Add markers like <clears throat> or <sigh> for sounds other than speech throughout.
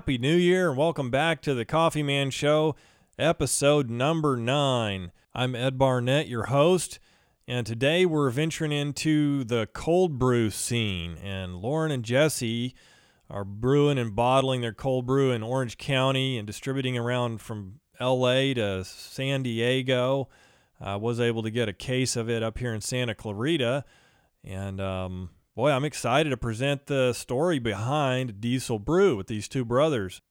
Happy New Year and welcome back to the Coffee Man Show, episode number nine. I'm Ed Barnett, your host, and today we're venturing into the cold brew scene. And Lauren and Jesse are brewing and bottling their cold brew in Orange County and distributing around from LA to San Diego. I was able to get a case of it up here in Santa Clarita. And um, boy, I'm excited to present the story behind Diesel Brew with these two brothers.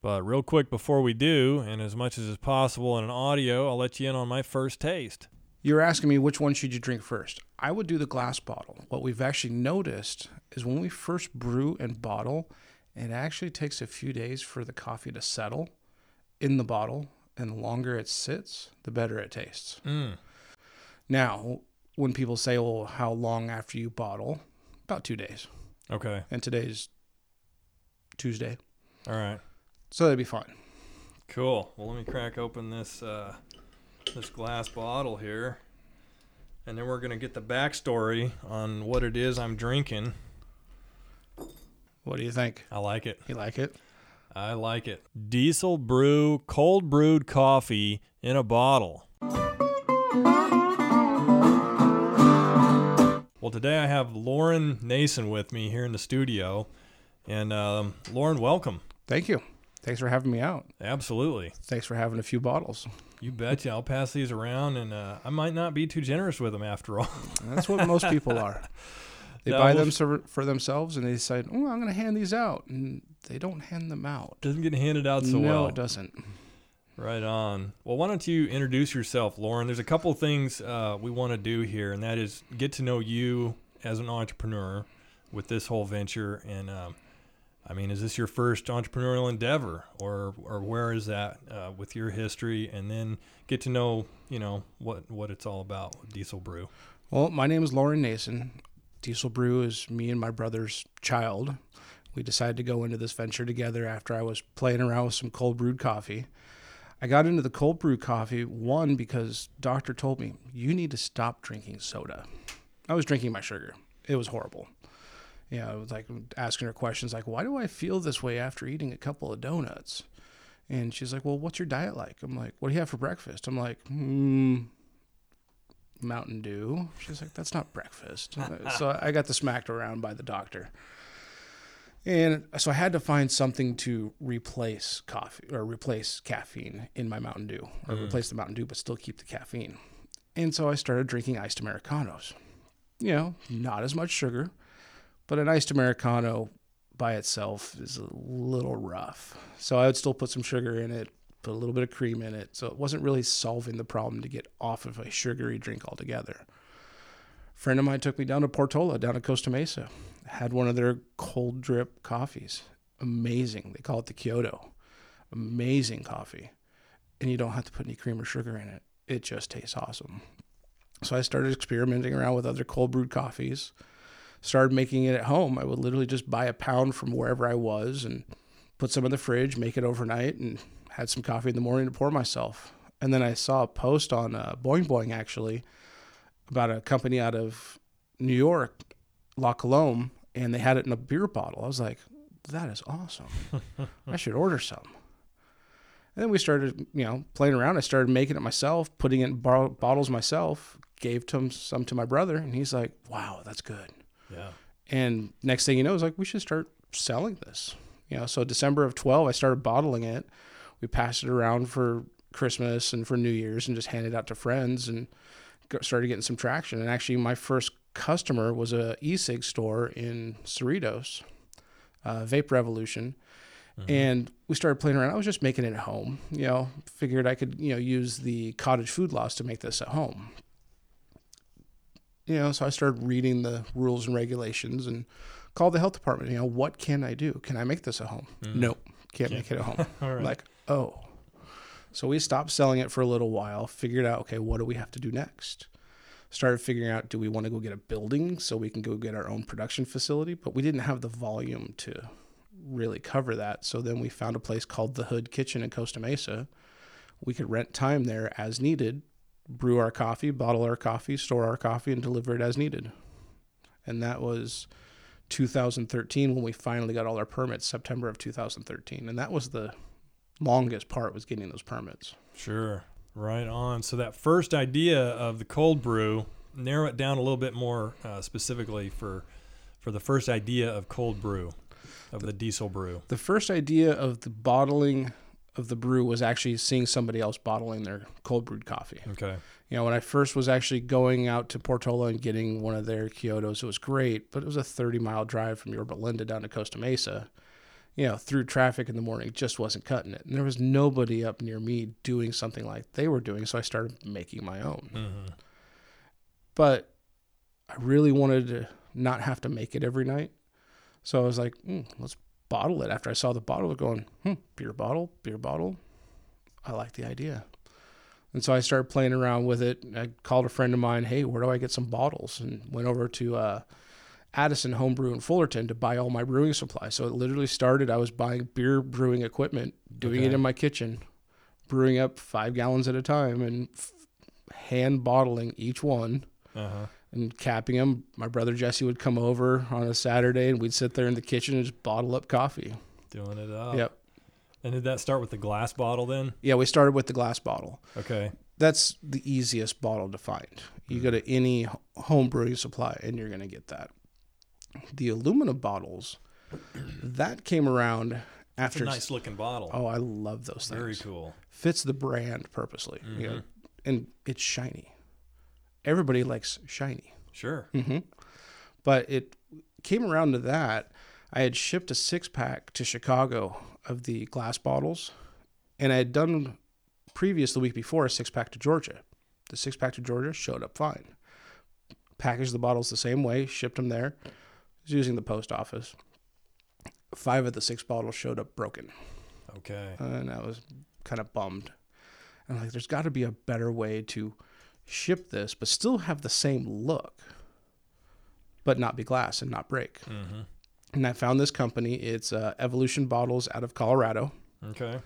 But real quick before we do, and as much as is possible in an audio, I'll let you in on my first taste. You're asking me which one should you drink first. I would do the glass bottle. What we've actually noticed is when we first brew and bottle, it actually takes a few days for the coffee to settle in the bottle, and the longer it sits, the better it tastes. Mm. Now, when people say, "Well, how long after you bottle?" About two days, Okay. and today's Tuesday, All right. so that'd be fine. Cool. Well, let me crack open this uh, this glass bottle here, and then we're gonna get the backstory on what it is I'm drinking. What do you think? I like it. You like it? I like it. Diesel Brew cold brewed coffee in a bottle. Well, today I have Lauren Nason with me here in the studio. And um, Lauren, welcome. Thank you. Thanks for having me out. Absolutely. Thanks for having a few bottles. You bet. betcha. I'll pass these around, and uh, I might not be too generous with them after all. <laughs> That's what most people are. <laughs> They No, buy well, them so- for themselves and they decide, oh, I'm going to hand these out. And they don't hand them out. Doesn't get handed out so no, well. it doesn't. Right on. Well, why don't you introduce yourself, Lauren? There's a couple of things uh, we want to do here, and that is get to know you as an entrepreneur with this whole venture. And um, I mean, is this your first entrepreneurial endeavor, or or where is that uh, with your history? And then get to know, you know, what what it's all about Diesel Brew. Well, my name is Lauren Nason. Diesel Brew is me and my brother's child. We decided to go into this venture together after I was playing around with some cold brewed coffee. I got into the cold brew coffee one because doctor told me you need to stop drinking soda. I was drinking my sugar. It was horrible. You know, like asking her questions like, "Why do I feel this way after eating a couple of donuts?" And she's like, "Well, what's your diet like?" I'm like, "What do you have for breakfast?" I'm like, "Hmm, Mountain Dew." She's like, "That's not breakfast." <laughs> so I got the smacked around by the doctor. And so I had to find something to replace coffee or replace caffeine in my Mountain Dew or Mm. replace the Mountain Dew, but still keep the caffeine. And so I started drinking iced Americanos. You know, not as much sugar, but an iced Americano by itself is a little rough. So I would still put some sugar in it, put a little bit of cream in it. So it wasn't really solving the problem to get off of a sugary drink altogether. Friend of mine took me down to Portola, down to Costa Mesa. Had one of their cold drip coffees. Amazing. They call it the Kyoto. Amazing coffee. And you don't have to put any cream or sugar in it. It just tastes awesome. So I started experimenting around with other cold brewed coffees. Started making it at home. I would literally just buy a pound from wherever I was and put some in the fridge, make it overnight, and had some coffee in the morning to pour myself. And then I saw a post on uh, Boing Boing actually about a company out of New York, La Colombe, and they had it in a beer bottle. I was like, that is awesome. <laughs> I should order some. And then we started, you know, playing around. I started making it myself, putting it in bar- bottles myself. Gave to some to my brother, and he's like, "Wow, that's good." Yeah. And next thing you know, it's like we should start selling this. You know, so December of 12, I started bottling it. We passed it around for Christmas and for New Year's and just handed it out to friends and started getting some traction. And actually, my first customer was a e-cig store in Cerritos, uh, Vape Revolution. And we started playing around. I was just making it at home, you know, figured I could, you know, use the cottage food laws to make this at home. You know, so I started reading the rules and regulations and called the health department. You know, what can I do? Can I make this at home? Nope, can't make it at home. <laughs> Right. Like, oh. So we stopped selling it for a little while, figured out, okay, what do we have to do next? Started figuring out, do we want to go get a building so we can go get our own production facility? But we didn't have the volume to really cover that. So then we found a place called the Hood Kitchen in Costa Mesa. We could rent time there as needed, brew our coffee, bottle our coffee, store our coffee, and deliver it as needed. And that was 2013 when we finally got all our permits, September of 2013, and that was the longest part was getting those permits. Sure. Right on. So that first idea of the cold brew, narrow it down a little bit more uh, specifically for for the first idea of cold brew, of the diesel brew. The first idea of the bottling of the brew was actually seeing somebody else bottling their cold brewed coffee. Okay. You know, when I first was actually going out to Portola and getting one of their Kyotos, it was great, but it was a 30 mile drive from Yorba Linda down to Costa Mesa. You know, through traffic in the morning, just wasn't cutting it. And there was nobody up near me doing something like they were doing, so I started making my own. Mm-hmm. But I really wanted to not have to make it every night. So I was like, mm, let's bottle it. After I saw the bottle, going, hmm, beer bottle, beer bottle. I like the idea. And so I started playing around with it. I called a friend of mine, hey, where do I get some bottles? And went over to uh, Addison Homebrew in Fullerton to buy all my brewing supplies. So it literally started, I was buying beer brewing equipment, doing it in my kitchen, brewing up five gallons at a time and f- hand bottling each one Uh huh. and capping them. My brother Jesse would come over on a Saturday and we'd sit there in the kitchen and just bottle up coffee. Doing it up. Yep. And did that start with the glass bottle then? Yeah, we started with the glass bottle. Okay. That's the easiest bottle to find. You go to any home brewing supply and you're going to get that. The aluminum bottles, that came around after. a nice looking bottle. Oh, I love those things. Very cool. Fits the brand purposely. You know, Mhm. and it's shiny. Everybody likes shiny. Sure. hmm But it came around to that. I had shipped a six pack to Chicago of the glass bottles, and I had done previous the week before a six pack to Georgia. The six pack to Georgia showed up fine. Packaged the bottles the same way, shipped them there. Was using the post office. Five of the six bottles showed up broken, Okay. and I was kind of bummed. And like, there's got to be a better way to ship this, but still have the same look, but not be glass and not break. Mm-hmm. And I found this company. It's uh, Evolution Bottles out of Colorado, Okay.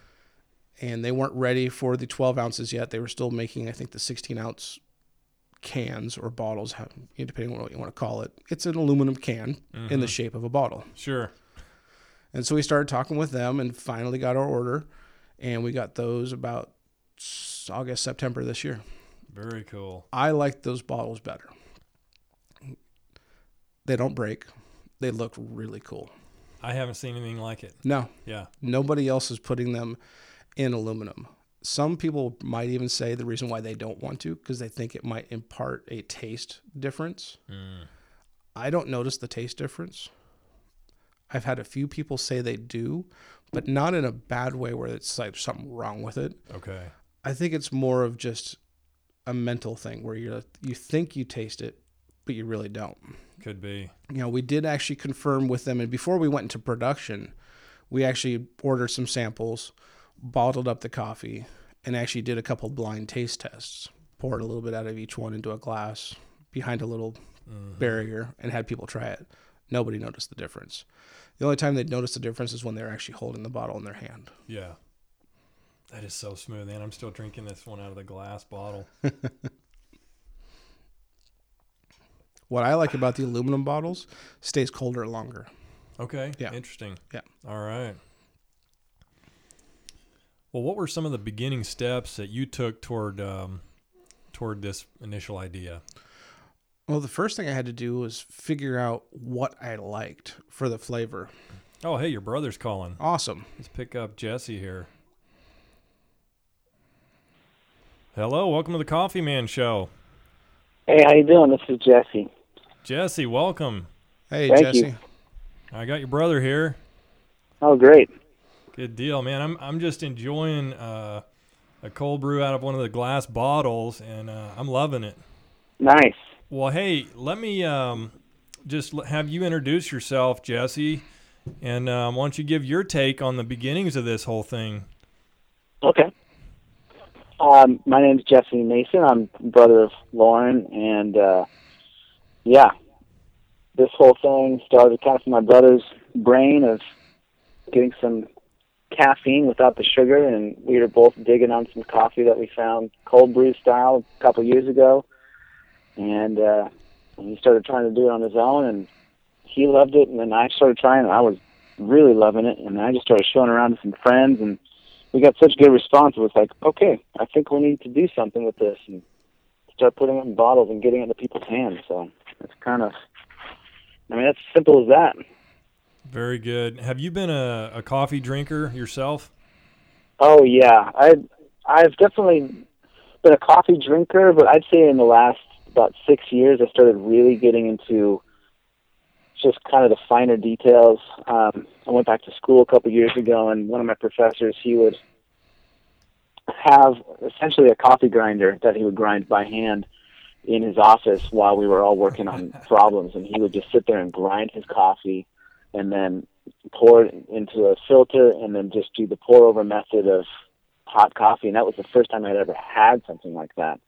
and they weren't ready for the 12 ounces yet. They were still making, I think, the 16 ounce cans or bottles, depending on what you want to call it. It's an aluminum can in the Mhm. shape of a bottle. Sure. And so we started talking with them and finally got our order, and we got those about August, September this year. Very cool. I like those bottles better. They don't break. They look really cool. I haven't seen anything like it. No, Yeah. nobody else is putting them in aluminum. Some people might even say the reason why they don't want to because they think it might impart a taste difference. Mm. I don't notice the taste difference. I've had a few people say they do, but not in a bad way where it's like something wrong with it. Okay. I think it's more of just a mental thing where you you think you taste it, but you really don't. Could be. You know, we did actually confirm with them, and before we went into production, we actually ordered some samples, bottled up the coffee, and actually did a couple blind taste tests. Poured a little bit out of each one into a glass behind a little Mhm. barrier and had people try it. Nobody noticed the difference. The only time they'd notice the difference is when they're actually holding the bottle in their hand. Yeah. That is so smooth, man. I'm still drinking this one out of the glass bottle. <laughs> What I like about the aluminum bottles stays colder longer. Okay. Yeah. Interesting. Yeah. All right. Well, what were some of the beginning steps that you took toward um, toward this initial idea? Well, the first thing I had to do was figure out what I liked for the flavor. Oh, hey, your brother's calling. Awesome. Let's pick up Jesse here. Hello, welcome to the Coffee Man Show. Hey, how you doing? This is Jesse. Jesse, welcome. Hey, Thank Jesse. you. I got your brother here. Oh, great. Good deal, man. I'm I'm just enjoying uh, a cold brew out of one of the glass bottles, and uh, I'm loving it. Nice. Well, hey, let me um, just l- have you introduce yourself, Jesse, and um, why don't you give your take on the beginnings of this whole thing? Okay. Um, my is Jesse Mason. I'm brother of Lauren, and uh, yeah, this whole thing started kind of from my brother's brain of getting some caffeine without the sugar, and we were both digging on some coffee that we found cold brew style a couple years ago, and uh, he started trying to do it on his own, and he loved it, and then I started trying, and I was really loving it, and I just started showing around to some friends, and we got such good response. It was like, okay, I think we need to do something with this, and start putting it in bottles and getting it into people's hands. So it's kind of, I mean, it's simple as that. Very good. Have you been a, a coffee drinker yourself? Oh yeah, I I've definitely been a coffee drinker, but I'd say in the last about six years I started really getting into just kind of the finer details. Um, I went back to school a couple of years ago, and one of my professors he would have essentially a coffee grinder that he would grind by hand in his office while we were all working on <laughs> problems, and he would just sit there and grind his coffee, and then pour it into a filter, and then just do the pour over method of hot coffee, and that was the first time I'd ever had something like that.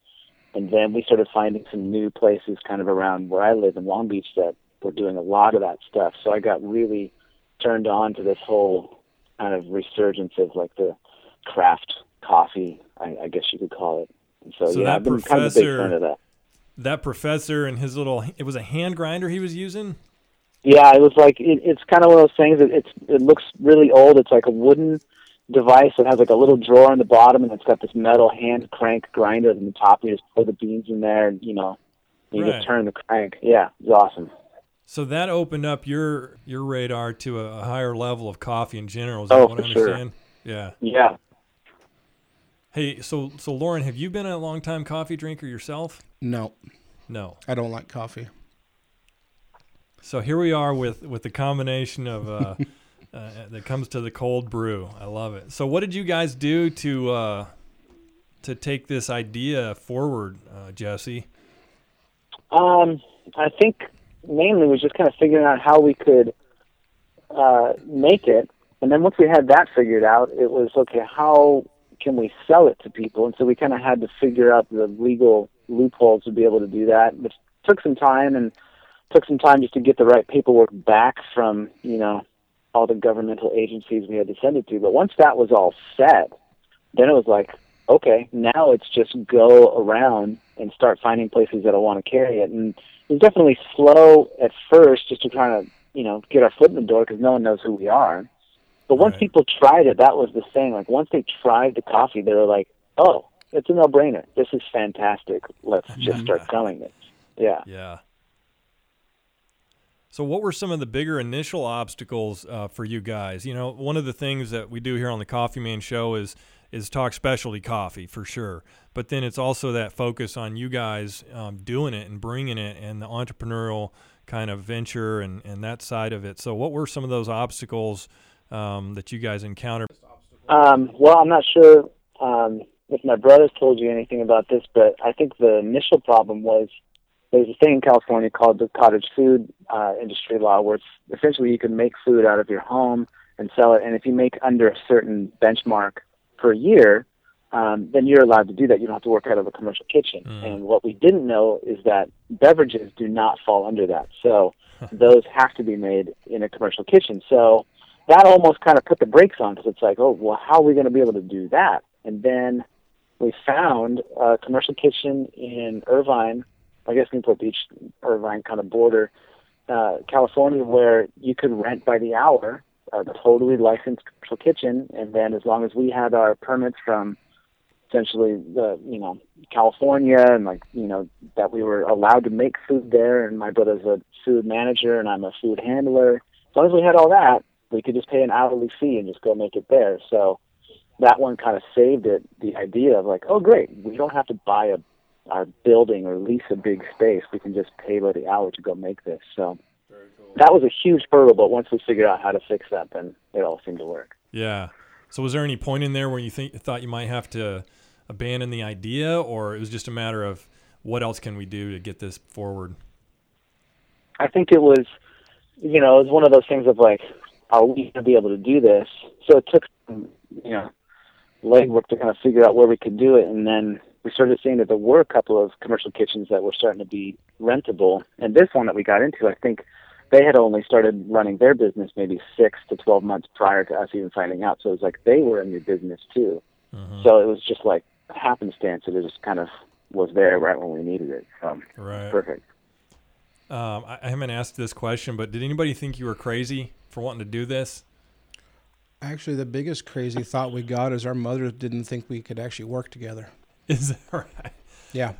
And then we started finding some new places kind of around where I live in Long Beach that were doing a lot of that stuff. So I got really turned on to this whole kind of resurgence of like the craft coffee, I, I guess you could call it. And so, So yeah, that I've been kind of a big professor- fan of that. That professor and his little, it was a hand grinder he was using? Yeah, it was like it, it's kind of one of those things. That it's it looks really old. It's like a wooden device that has like a little drawer in the bottom, and it's got this metal hand crank grinder in the top. You just pour the beans in there, and you know, you Right. just turn the crank. Yeah, it's awesome. So that opened up your your radar to a, a higher level of coffee in general. Is Oh, that what I for sure. understand? Yeah. Yeah. Hey, so so Lauren, have you been a long time coffee drinker yourself? No, No. I don't like coffee. So here we are with with the combination of uh, <laughs> uh, that comes to the cold brew. I love it. So what did you guys do to uh, to take this idea forward, uh, Jesse? Um, I think mainly was just kind of figuring out how we could uh, make it, and then once we had that figured out, it was okay. How can we sell it to people? And so we kind of had to figure out the legal loopholes to be able to do that, which took some time and took some time just to get the right paperwork back from you know all the governmental agencies we had to send it to. But once that was all set, then it was like, okay, now it's just go around and start finding places that'll want to carry it. And it was definitely slow at first, just to kind of you know get our foot in the door because no one knows who we are. But once Right. people tried it, that was the thing. Like once they tried the coffee, they were like, oh, it's a no-brainer. This is fantastic. Let's just mm-hmm. start selling it. Yeah. Yeah. So, what were some of the bigger initial obstacles uh, for you guys? You know, one of the things that we do here on the Coffee Man Show is is talk specialty coffee for sure, but then it's also that focus on you guys um, doing it and bringing it and the entrepreneurial kind of venture and and that side of it. So, what were some of those obstacles um, that you guys encountered? Um, well, I'm not sure um, if my brothers told you anything about this, but I think the initial problem was there's a thing in California called the cottage food uh, industry law, where it's essentially you can make food out of your home and sell it, and if you make under a certain benchmark per year, um, then you're allowed to do that. You don't have to work out of a commercial kitchen. Mm. And what we didn't know is that beverages do not fall under that. So those have to be made in a commercial kitchen. So that almost kind of put the brakes on because it's like, oh, well, how are we going to be able to do that? And then we found a commercial kitchen in Irvine, I guess Newport Beach, Irvine kind of border, uh, California, where you could rent by the hour a totally licensed commercial kitchen, and then as long as we had our permits from essentially the you know California and like you know that we were allowed to make food there, and my brother's a food manager and I'm a food handler. As long as we had all that, we could just pay an hourly fee and just go make it there. So that one kind of saved it. The idea of like, oh great, we don't have to buy a our building or lease a big space. We can just pay by the hour to go make this. So that was a huge hurdle, but once we figured out how to fix that, then it all seemed to work. Yeah. So, was there any point in there where you think thought you might have to abandon the idea, or it was just a matter of what else can we do to get this forward? I think it was, you know, it was one of those things of like, are we going to be able to do this? So it took, you know, legwork to kind of figure out where we could do it, and then we started seeing that there were a couple of commercial kitchens that were starting to be rentable, and this one that we got into, I think they had only started running their business maybe six to twelve months prior to us even finding out. So it was like they were in the business too. Mhm. So it was just like happenstance. That it just kind of was there right when we needed it. So Right. perfect. Um, I, I haven't asked this question, but did anybody think you were crazy for wanting to do this? Actually, the biggest crazy thought we got is our mothers didn't think we could actually work together. <laughs> Is that right? Yeah.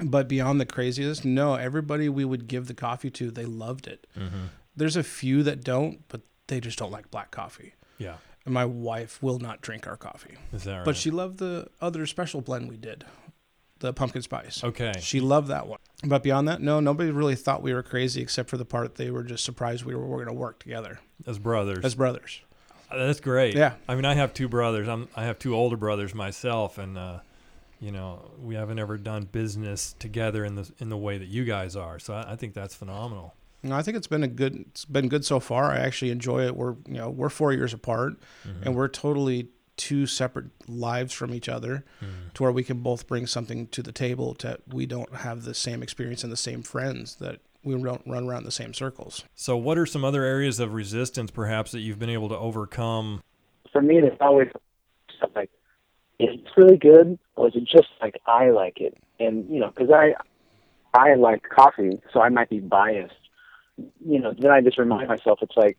But beyond the craziest, no, everybody we would give the coffee to, they loved it. Mm-hmm. There's a few that don't, but they just don't like black coffee. Yeah. And my wife will not drink our coffee. Is that right? But she loved the other special blend we did, the pumpkin spice. okay. She loved that one. But beyond that, no, nobody really thought we were crazy except for the part they were just surprised we were, were going to work together As brothers. as brothers. Uh, That's great. Yeah. I mean, I have two brothers. I'm I have two older brothers myself, and uh, you know, we haven't ever done business together in the in the way that you guys are. So I, I think that's phenomenal. No, I think it's been a good. It's been good so far. I actually enjoy it. We're you know we're four years apart, and we're totally two separate lives from each other, to where we can both bring something to the table. To we don't have the same experience and the same friends that we don't run around the same circles. So, what are some other areas of resistance, perhaps, that you've been able to overcome? For me, it's always stuff like, is it really good, or is it just like I like it? And you know, because I, I like coffee, so I might be biased. You know, then I just remind myself, it's like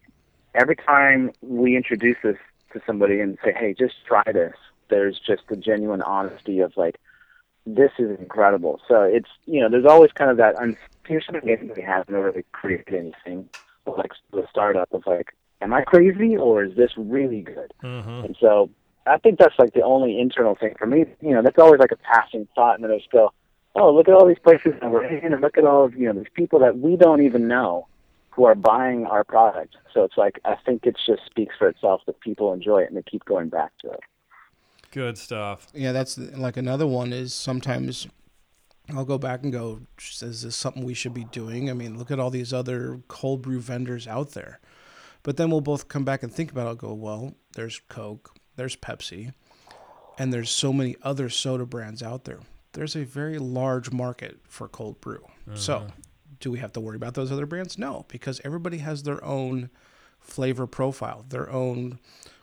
every time we introduce this to somebody and say, hey, just try this. There's just a genuine honesty of like, this is incredible. So it's you know, there's always kind of that. Un- here's something we haven't really created anything like the startup of like, am I crazy or is this really good? Mm-hmm. And so I think that's like the only internal thing for me. You know, that's always like a passing thought, and then I just go, oh, look at all these places that we're in, and look at all of you know these people that we don't even know who are buying our product. So it's like I think it just speaks for itself that people enjoy it and they keep going back to it. Good stuff. Yeah, that's like another one is sometimes I'll go back and go, is this something we should be doing? I mean, look at all these other cold brew vendors out there. But then we'll both come back and think about it. I'll go, well, there's Coke, there's Pepsi, and there's so many other soda brands out there. There's a very large market for cold brew. So, uh-huh. do we have to worry about those other brands? No, because everybody has their own flavor profile, their own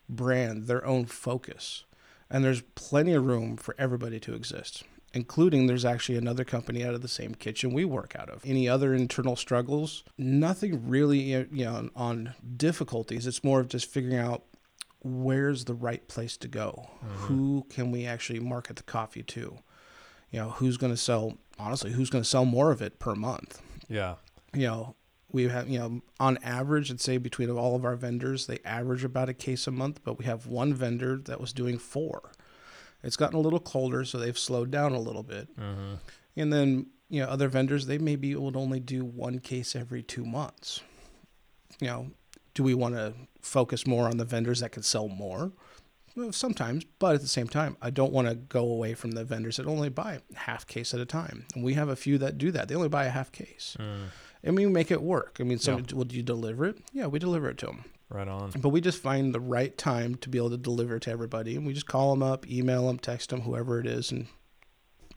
brand, their own focus. And there's plenty of room for everybody to exist, including there's actually another company out of the same kitchen we work out of. Any other internal struggles? Nothing really, you know, on difficulties. It's more of just figuring out where's the right place to go. Mm-hmm. Who can we actually market the coffee to? You know, who's going to sell, honestly, who's going to sell more of it per month? Yeah. you know, we have, you know, on average, I'd say between all of our vendors, they average about a case a month, but we have one vendor that was doing four. It's gotten a little colder, so they've slowed down a little bit. Mm-hmm. And then, you know, other vendors, they maybe would only do one case every two months. You know, do we want to focus more on the vendors that can sell more? Well, sometimes, but at the same time, I don't want to go away from the vendors that only buy half case at a time. And we have a few that do that. They only buy a half case. Mm. And we make it work. I mean, so would you deliver it? Yeah, we deliver it to them. Right on. But we just find the right time to be able to deliver it to everybody. And we just call them up, email them, text them, whoever it is, and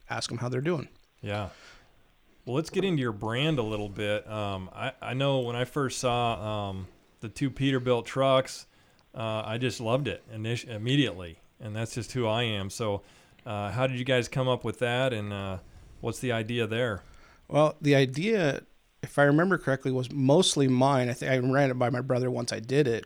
ask them how they're doing. Yeah. Well, let's get into your brand a little bit. Um, I, I know when I first saw um, the two Peterbilt trucks, uh, I just loved it init- immediately. And that's just who I am. So, uh, how did you guys come up with that? And uh, what's the idea there? Well, the idea, if I remember correctly, was mostly mine. I think I ran it by my brother once I did it.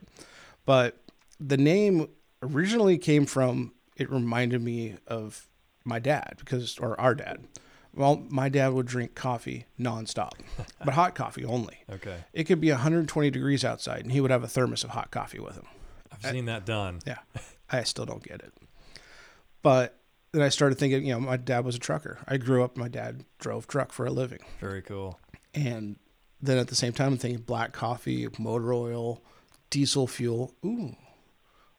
But the name originally came from, it reminded me of my dad, because, or our dad. Well, my dad would drink coffee nonstop, <laughs> but hot coffee only. Okay. It could be 120 degrees outside, and he would have a thermos of hot coffee with him. I've seen that done. Yeah, I still don't get it. But then I started thinking, you know, my dad was a trucker. I grew up, my dad drove truck for a living. Very cool. And then at the same time, I'm thinking black coffee, motor oil, diesel fuel. Ooh,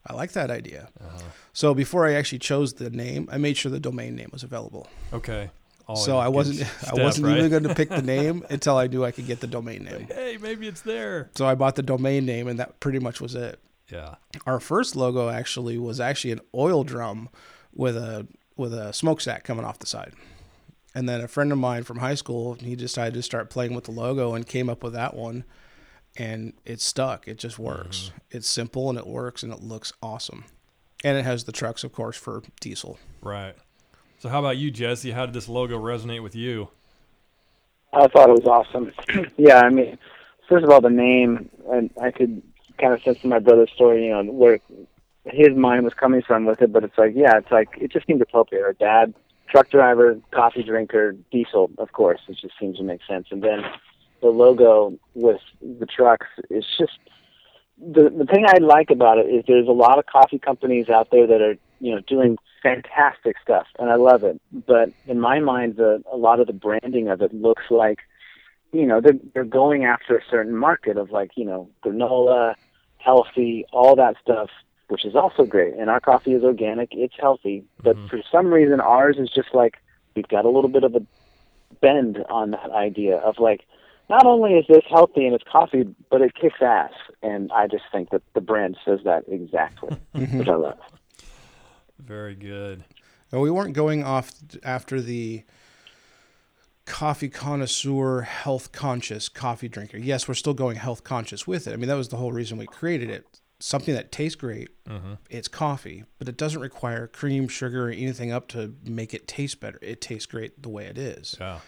I like that idea. Uh-huh. So before I actually chose the name, I made sure the domain name was available. Okay. Oh, so Always <laughs> I wasn't, step, I wasn't right? even going to pick the <laughs> name until I knew I could get the domain name. Hey, maybe it's there. So I bought the domain name, and that pretty much was it. Yeah. our first logo actually was actually an oil drum with a with a smokestack coming off the side. And then a friend of mine from high school, he decided to start playing with the logo and came up with that one. And it stuck. It just works. Mm-hmm. It's simple and it works and it looks awesome. And it has the trucks, of course, for diesel. Right. So, how about you, Jesse? How did this logo resonate with you? I thought it was awesome. <clears throat> yeah, I mean, first of all, the name, and I could kind of sense in my brother's story, you know, where his mind was coming from with it. But it's like, yeah, it's like it just seemed appropriate. Our dad, truck driver, coffee drinker, diesel, of course. It just seems to make sense. And then the logo with the trucks is just the the thing I like about it is there's a lot of coffee companies out there that are you know doing fantastic stuff, and I love it. But in my mind, the a lot of the branding of it looks like you know they're they're going after a certain market of like you know granola, healthy, all that stuff, which is also great. And our coffee is organic, it's healthy, but Mhm. for some reason ours is just like we've got a little bit of a bend on that idea of like not only is this healthy and it's coffee, but it kicks ass. And I just think that the brand says that exactly, <laughs> which I love. Very good. No, we weren't going off after the coffee connoisseur, health conscious coffee drinker. Yes, we're still going health conscious with it. I mean, that was the whole reason we created it. Something that tastes great. Mm-hmm. It's coffee, but it doesn't require cream, sugar, or anything up to make it taste better. It tastes great the way it is. Yeah.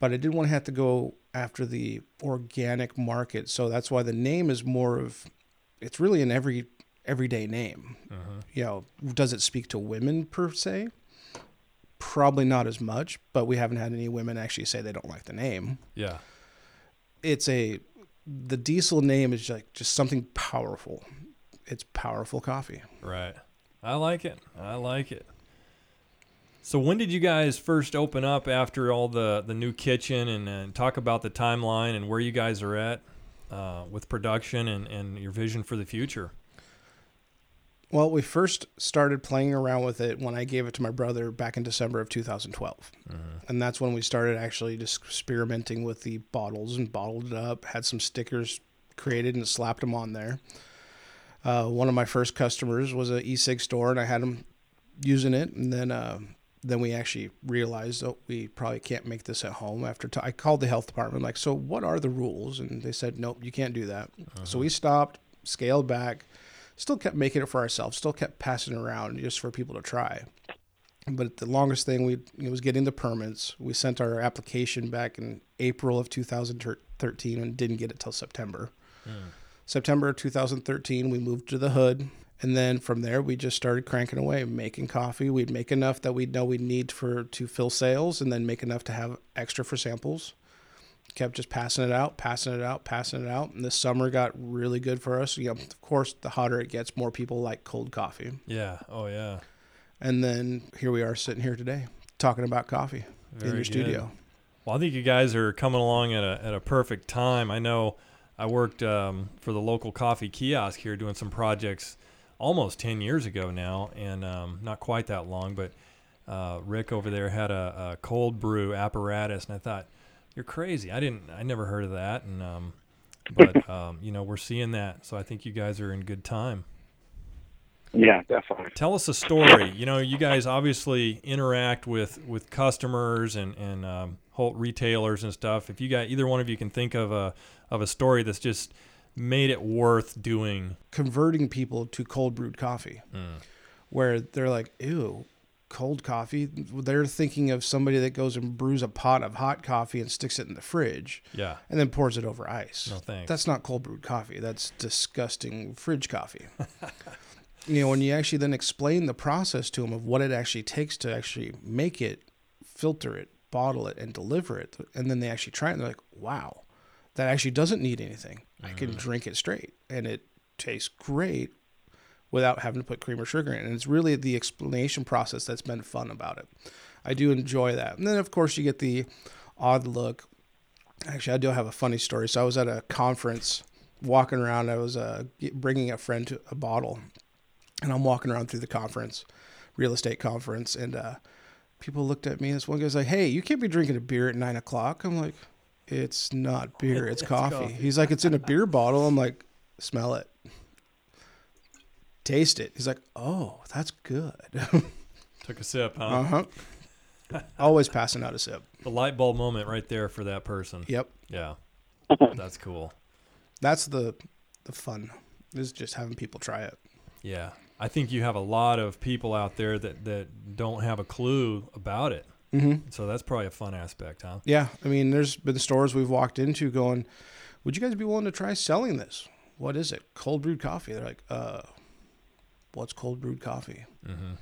But I didn't want to have to go after the organic market, so that's why the name is more of. It's really an every everyday name. Mm-hmm. You know, does it speak to women per se? Probably not as much, but we haven't had any women actually say they don't like the name. Yeah. It's a the diesel name is like just something powerful. It's powerful coffee. Right. I like it. I like it. So when did you guys first open up after all the the new kitchen and, and talk about the timeline and where you guys are at uh, with production and, and your vision for the future? Well, we first started playing around with it when I gave it to my brother back in December of 2012. And that's when we started actually just experimenting with the bottles and bottled it up, had some stickers created and slapped them on there. Uh, one of my first customers was a e-cig store and I had them using it. And then, uh, then we actually realized that we probably can't make this at home after t- I called the health department like so what are the rules and they said nope you can't do that so we stopped scaled back still kept making it for ourselves, still kept passing it around just for people to try. But the longest thing we it was getting the permits. We sent our application back in April of 2013 and didn't get it till September. Hmm. September 2013, we moved to the hood. And then from there, we just started cranking away, making coffee. We'd make enough that we'd know we'd need for to fill sales, and then make enough to have extra for samples kept just passing it out, passing it out, passing it out. And this summer got really good for us. You know, of course, the hotter it gets, more people like cold coffee. Yeah. Oh yeah. And then here we are sitting here today talking about coffee in your good. studio. Well, I think you guys are coming along at a at a perfect time. I know I worked um, for the local coffee kiosk here, doing some projects almost ten years ago now, and um, not quite that long. But uh, Rick over there had a, a cold brew apparatus, and I thought, "You're crazy! I didn't, I never heard of that." And um, but <laughs> um, you know, we're seeing that, so I think you guys are in good time. Yeah, definitely. Tell us a story. You know, you guys obviously interact with with customers and and um, whole retailers and stuff. If you got either one of you can think of a of a story that's just made it worth doing. Converting people to cold brewed coffee, where they're like, ew, cold coffee. They're thinking of somebody that goes and brews a pot of hot coffee and sticks it in the fridge Yeah. and then pours it over ice. No thanks. That's not cold brewed coffee. That's disgusting fridge coffee. <laughs> you know, when you actually then explain the process to them of what it actually takes to actually make it, filter it, bottle it, and deliver it, and then they actually try it, and they're like, wow, that actually doesn't need anything. I can mm. drink it straight, and it tastes great without having to put cream or sugar in. And it's really the explanation process that's been fun about it. I do enjoy that. And then, of course, you get the odd look. Actually, I do have a funny story. So I was at a conference walking around. I was uh, bringing a friend to a bottle, and I'm walking around through the conference, real estate conference, and uh, people looked at me. And this one guy's like, "Hey, you can't be drinking a beer at nine o'clock." I'm like, "It's not beer. <laughs> It's, coffee. coffee. He's like, "It's in a beer bottle." I'm like, "Smell it." Taste it. He's like, "Oh, that's good." <laughs> Took a sip, huh? uh huh. Always passing out a sip. The light bulb moment right there for that person. Yep. Yeah. <laughs> That's cool. That's the the fun. Is just having people try it. Yeah. I think you have a lot of people out there that, that don't have a clue about it. Mm-hmm. So that's probably a fun aspect, huh? Yeah, I mean, there's been stores we've walked into going, "Would you guys be willing to try selling this? What is it? Cold brewed coffee?" They're like, "Uh, what's cold brewed coffee?" Mm-hmm.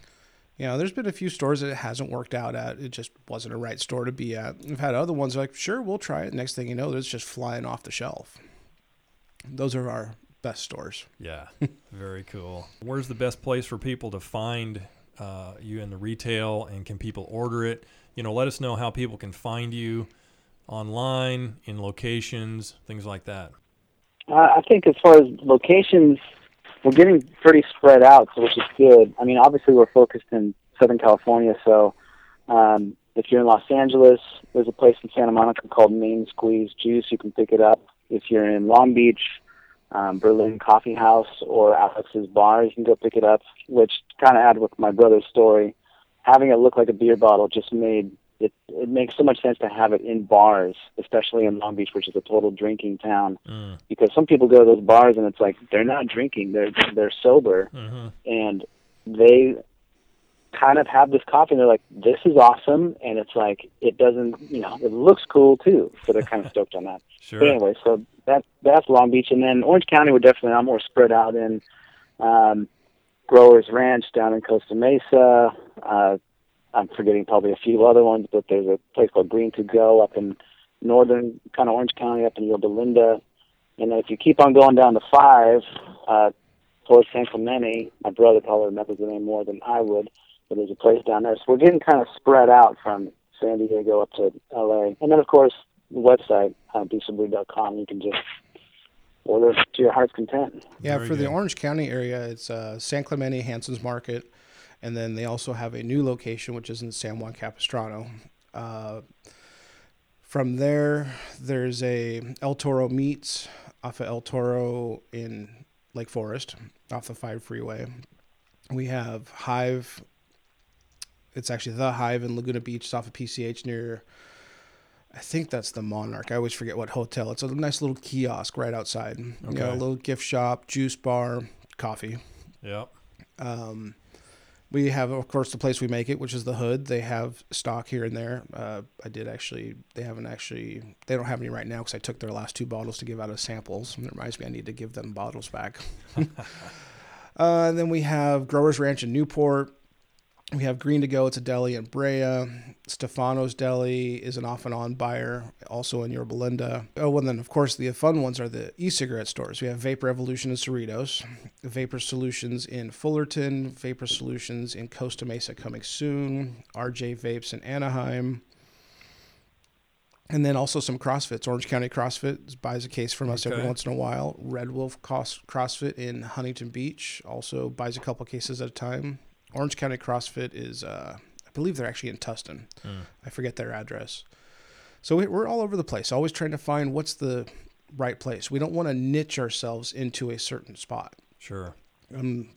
You know, there's been a few stores that it hasn't worked out at. It just wasn't a right store to be at. We've had other ones like, "Sure, we'll try it." Next thing you know, it's just flying off the shelf. Those are our best stores. Yeah, <laughs> very cool. Where's the best place for people to find uh, you in the retail, and can people order it? You know, let us know how people can find you online, in locations, things like that. Uh, I think as far as locations, we're getting pretty spread out, which is good. I mean, obviously we're focused in Southern California, so um, if you're in Los Angeles, there's a place in Santa Monica called Main Squeeze Juice. You can pick it up. If you're in Long Beach, um, Berlin Coffee House or Alex's Bar, you can go pick it up. Which kind of add with my brother's story, having it look like a beer bottle just made it. It makes so much sense to have it in bars, especially in Long Beach, which is a total drinking town. Mm. Because some people go to those bars and it's like they're not drinking; they're they're sober, hmm and they kind of have this coffee and they're like, "This is awesome," and it's like it doesn't, you know, it looks cool too. So they're kind of stoked on that. <laughs> Sure. But anyway, so that that's Long Beach, and then Orange County we're definitely not more spread out in um, Growers Ranch down in Costa Mesa. Uh, I'm forgetting probably a few other ones, but there's a place called Green to Go up in northern kind of Orange County, up in Yorba Linda. And then if you keep on going down to five, uh, towards San Clemente, my brother probably remembers the name more than I would, but there's a place down there. So we're getting kind of spread out from San Diego up to LA. And then, of course, the website, uh, dieselbrew.com, you can just order to your heart's content. Yeah, Very for the. Orange County area, it's uh, San Clemente Hanson's Market, and then they also have a new location which is in San Juan Capistrano. Uh, from there, there's a El Toro Meats off of El Toro in Lake Forest, off the Five Freeway. We have Hive. It's actually the Hive in Laguna Beach, it's off of PCH near. I think that's the Monarch. I always forget what hotel. It's a nice little kiosk right outside. You know, Okay. a little gift shop, juice bar, coffee. Yep. Um, we have, of course, the place we make it, which is the Hood. They have stock here and there. Uh, I did actually. They haven't actually. They don't have any right now because I took their last two bottles to give out as samples. And it reminds me, I need to give them bottles back. <laughs> uh, and then we have Growers Ranch in Newport. We have Green to Go. It's a deli in Brea. Stefano's Deli is an off and on buyer, also in Yorba Linda. Oh, and then of course the fun ones are the e-cigarette stores. We have Vapor Evolution in Cerritos, Vapor Solutions in Fullerton, Vapor Solutions in Costa Mesa coming soon, RJ Vapes in Anaheim. And then also some CrossFits. Orange County CrossFit buys a case from us every once in a while. Red Wolf Cos- CrossFit in Huntington Beach also buys a couple cases at a time. Orange County CrossFit is, uh, I believe they're actually in Tustin. Mm. I forget their address. So we- we're all over the place, always trying to find what's the right place. We don't want to niche ourselves into a certain spot. Sure. I'm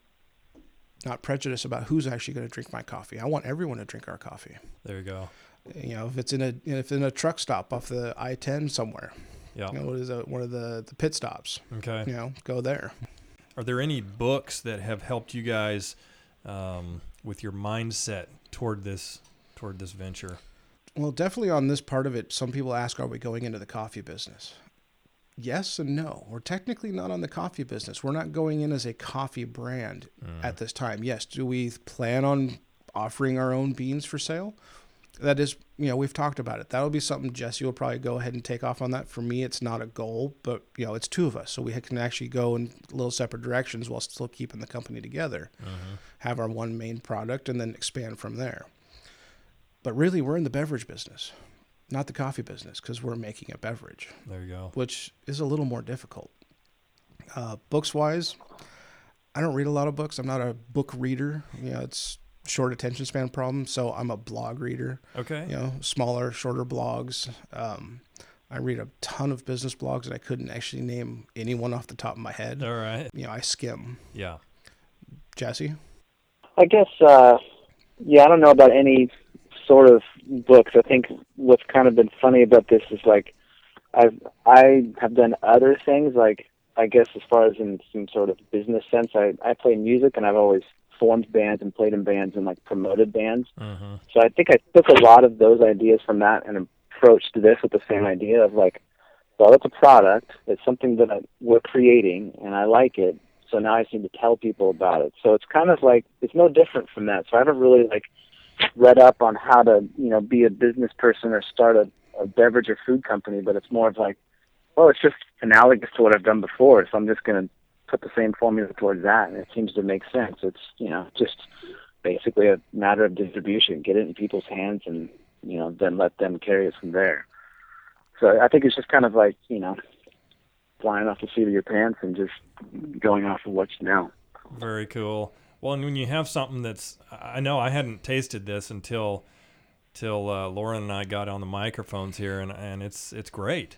not prejudiced about who's actually going to drink my coffee. I want everyone to drink our coffee. There you go. You know, if it's in a if it's in a truck stop off the I-10 somewhere, Yeah. you know, what is a, one of the the pit stops? Okay. You know, go there. Are there any books that have helped you guys um, with your mindset toward this toward this venture? Well, definitely on this part of it, some people ask, are we going into the coffee business? Yes and no. We're technically not on the coffee business. We're not going in as a coffee brand at this time. Yes, do we plan on offering our own beans for sale? That is, you know, we've talked about it. That'll be something Jesse will probably go ahead and take off on that. For me, it's not a goal, but, you know, it's two of us. So we can actually go in little separate directions while still keeping the company together, have our one main product, and then expand from there. But really, we're in the beverage business, not the coffee business, because we're making a beverage, There you go. which is a little more difficult. Uh, books wise, I don't read a lot of books. I'm not a book reader. You know, it's short attention span problem. So I'm a blog reader. Okay. You know, smaller, shorter blogs. Um, I read a ton of business blogs, and I couldn't actually name anyone off the top of my head. All right. You know, I skim. Yeah. Jesse, I guess, uh, yeah, I don't know about any sort of books. I think what's kind of been funny about this is like I've I have done other things. Like I guess as far as in some sort of business sense, I I play music and I've always formed bands and played in bands and like promoted bands. Mm-hmm. So I think I took a lot of those ideas from that and approached this with the same idea of like, well, it's a product. It's something that I, we're creating, and I like it. So now I need to tell people about it. So it's kind of like it's no different from that. So I haven't really like read up on how to you know be a business person or start a, a beverage or food company, but it's more of like, oh, it's just analogous to what I've done before. So I'm just going to put the same formula towards that, and it seems to make sense. It's you know just basically a matter of distribution. Get it in people's hands, and you know then let them carry it from there. So I think it's just kind of like you know flying off the seat of your pants and just going off of what you know. Very cool. Well, and when you have something that's, I know I hadn't tasted this until, till uh, Lauren and I got on the microphones here, and and it's it's great.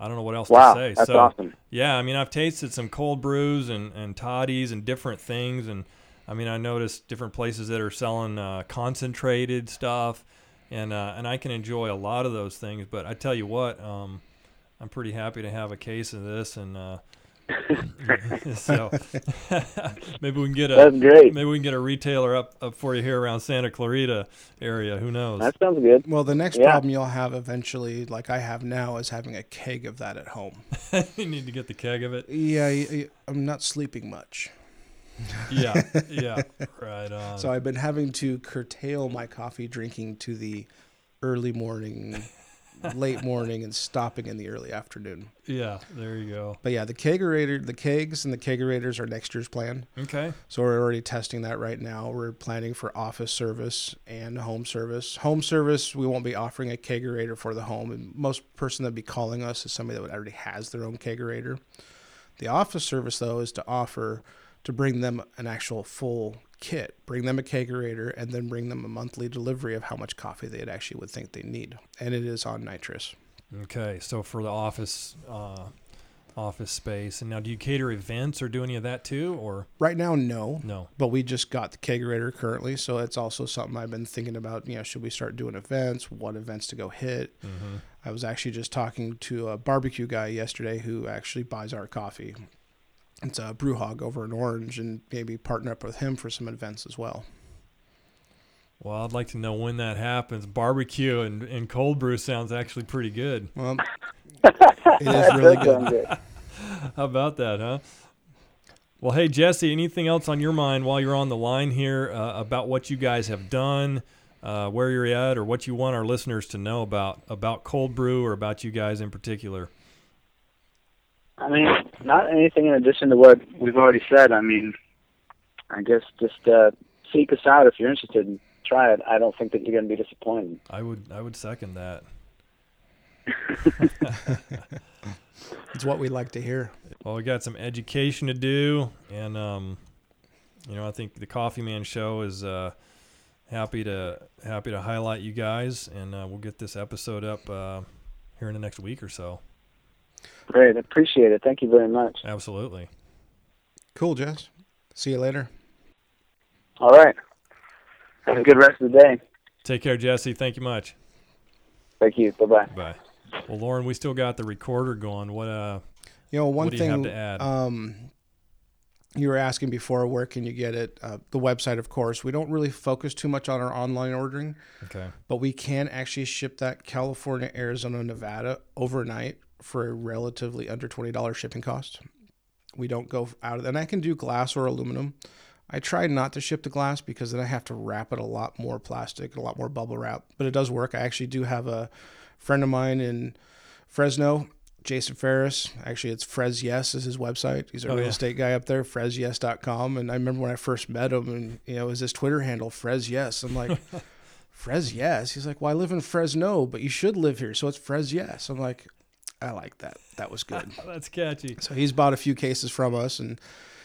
I don't know what else Wow, to say. that's so, awesome. Yeah, I mean, I've tasted some cold brews and, and toddies and different things. And I mean, I noticed different places that are selling uh, concentrated stuff. And, uh, and I can enjoy a lot of those things. But I tell you what, um, I'm pretty happy to have a case of this. And uh, <laughs> <laughs> so <laughs> maybe we can get a That's great. maybe we can get a retailer up, up for you here around Santa Clarita area. Who knows? That sounds good. Well, the next Yeah. problem you'll have eventually, like I have now, is having a keg of that at home. you need to get the keg of it. Yeah, I'm not sleeping much. Yeah, yeah, right on. So I've been having to curtail my coffee drinking to the early morning, late morning, and stopping in the early afternoon. yeah, there you go. But yeah, the kegerator, the kegs and the kegerators are next year's plan. Okay. So we're already testing that right now. We're planning for office service and home service. Home service, we won't be offering a kegerator for the home. And most person that'd be calling us is somebody that already has their own kegerator. The office service though is to offer to bring them an actual full kit, bring them a kegerator, and then bring them a monthly delivery of how much coffee they actually would think they need. And it is on nitrous. Okay, so for the office uh, office space, and now do you cater events or do any of that too, or Right now, no. no? but we just got the kegerator currently, so it's also something I've been thinking about. You know, should we start doing events? What events to go hit? Mm-hmm. I was actually just talking to a barbecue guy yesterday who actually buys our coffee. It's a brew hog over in Orange, and maybe partner up with him for some events as well. Well, I'd like to know when that happens. Barbecue and, and cold brew sounds actually pretty good. Well, <laughs> it is really good. good. How about that, huh? Well, hey Jesse, anything else on your mind while you're on the line here uh, about what you guys have done, uh, where you're at, or what you want our listeners to know about about cold brew or about you guys in particular? I mean, not anything in addition to what we've already said. I mean, I guess just uh, seek us out if you're interested and try it. I don't think that you're going to be disappointed. I would I would second that. <laughs> It's what we like to hear. Well, we got some education to do, and um, you know, I think the Coffee Man Show is uh, happy to happy to highlight you guys, and uh, we'll get this episode up uh, here in the next week or so. Great. Appreciate it. Thank you very much. Absolutely. Cool, Jess. See you later. All right. Have a good rest of the day. Take care, Jesse. Thank you much. Thank you. Bye bye. Bye. Well, Lauren, we still got the recorder going. What uh, You know, one What do you thing to add? Um, you were asking before, where can you get it? Uh, the website, of course. We don't really focus too much on our online ordering, okay, but we can actually ship that California, Arizona, Nevada overnight for a relatively under twenty dollars shipping cost. We don't go out of, and I can do glass or aluminum. I try not to ship the glass because then I have to wrap it a lot more plastic, a lot more bubble wrap. But it does work. I actually do have a friend of mine in Fresno, Jason Ferris. Actually, it's Frez Yes is his website. He's a Oh, real yeah. estate guy up there, fresyes.com. And I remember when I first met him, and you know, it was his Twitter handle Frez Yes? I'm like, <laughs> Frez Yes. He's like, well, I live in Fresno, but you should live here, so it's Frez Yes. I'm like, I like that. That was good. <laughs> that's catchy. So he's bought a few cases from us, and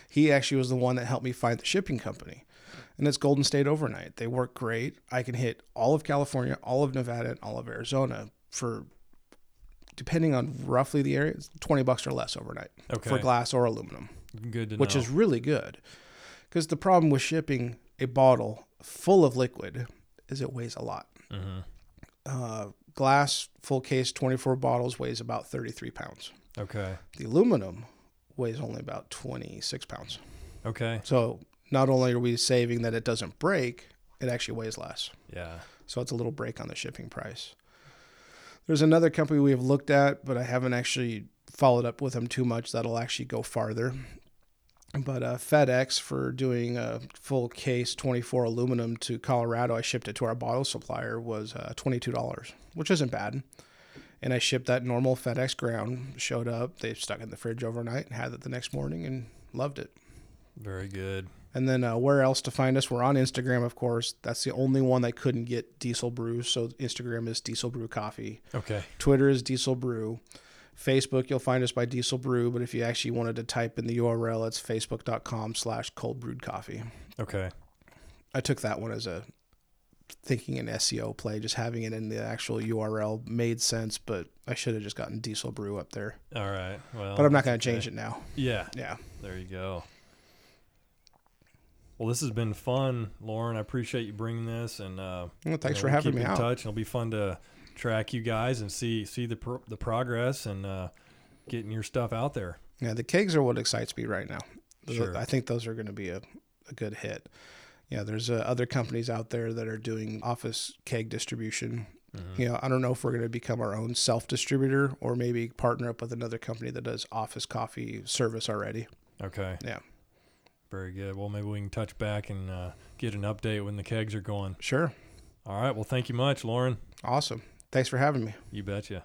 he actually was the one that helped me find the shipping company. And it's Golden State Overnight. They work great. I can hit all of California, all of Nevada, and all of Arizona for, depending on roughly the area, it's 20 bucks or less overnight Okay, for glass or aluminum, good to know. which know. is really good. Because the problem with shipping a bottle full of liquid is it weighs a lot. hmm Uh, glass, full case, 24 bottles weighs about 33 pounds. okay, The aluminum weighs only about 26 pounds. okay, So not only are we saving that it doesn't break, it actually weighs less. Yeah. So it's a little break on the shipping price. There's another company we have looked at, but I haven't actually followed up with them too much. That'll actually go farther. But uh, FedEx for doing a full case 24 aluminum to Colorado, I shipped it to our bottle supplier was uh, $22, which isn't bad. And I shipped that normal FedEx ground. Showed up, they stuck it in the fridge overnight and had it the next morning and loved it. Very good. And then uh, where else to find us? We're on Instagram, of course. That's the only one that couldn't get Diesel Brew. So Instagram is Diesel Brew Coffee. Okay. Twitter is Diesel Brew. Facebook, you'll find us by Diesel Brew. But if you actually wanted to type in the URL, it's facebook.com slash cold brewed coffee. Okay. I took that one as a thinking an SEO play. Just having it in the actual URL made sense, but I should have just gotten Diesel Brew up there. All right. Well, But I'm not going to change okay. it now. Yeah. Yeah. There you go. Well, this has been fun, Lauren. I appreciate you bringing this, and uh, Well, thanks you for know, we'll having keep me in out. touch. It'll be fun to track you guys and see see the pro- the progress and uh, getting your stuff out there. Yeah, the kegs are what excites me right now. Sure. I think those are going to be a, a good hit. Yeah, there's uh, other companies out there that are doing office keg distribution. Mm-hmm. You know, I don't know if we're going to become our own self distributor or maybe partner up with another company that does office coffee service already. Okay. Yeah, Very good. Well, maybe we can touch back and uh, get an update when the kegs are going. sure. All right. Well, thank you much, Lauren. Awesome. Thanks for having me. You betcha.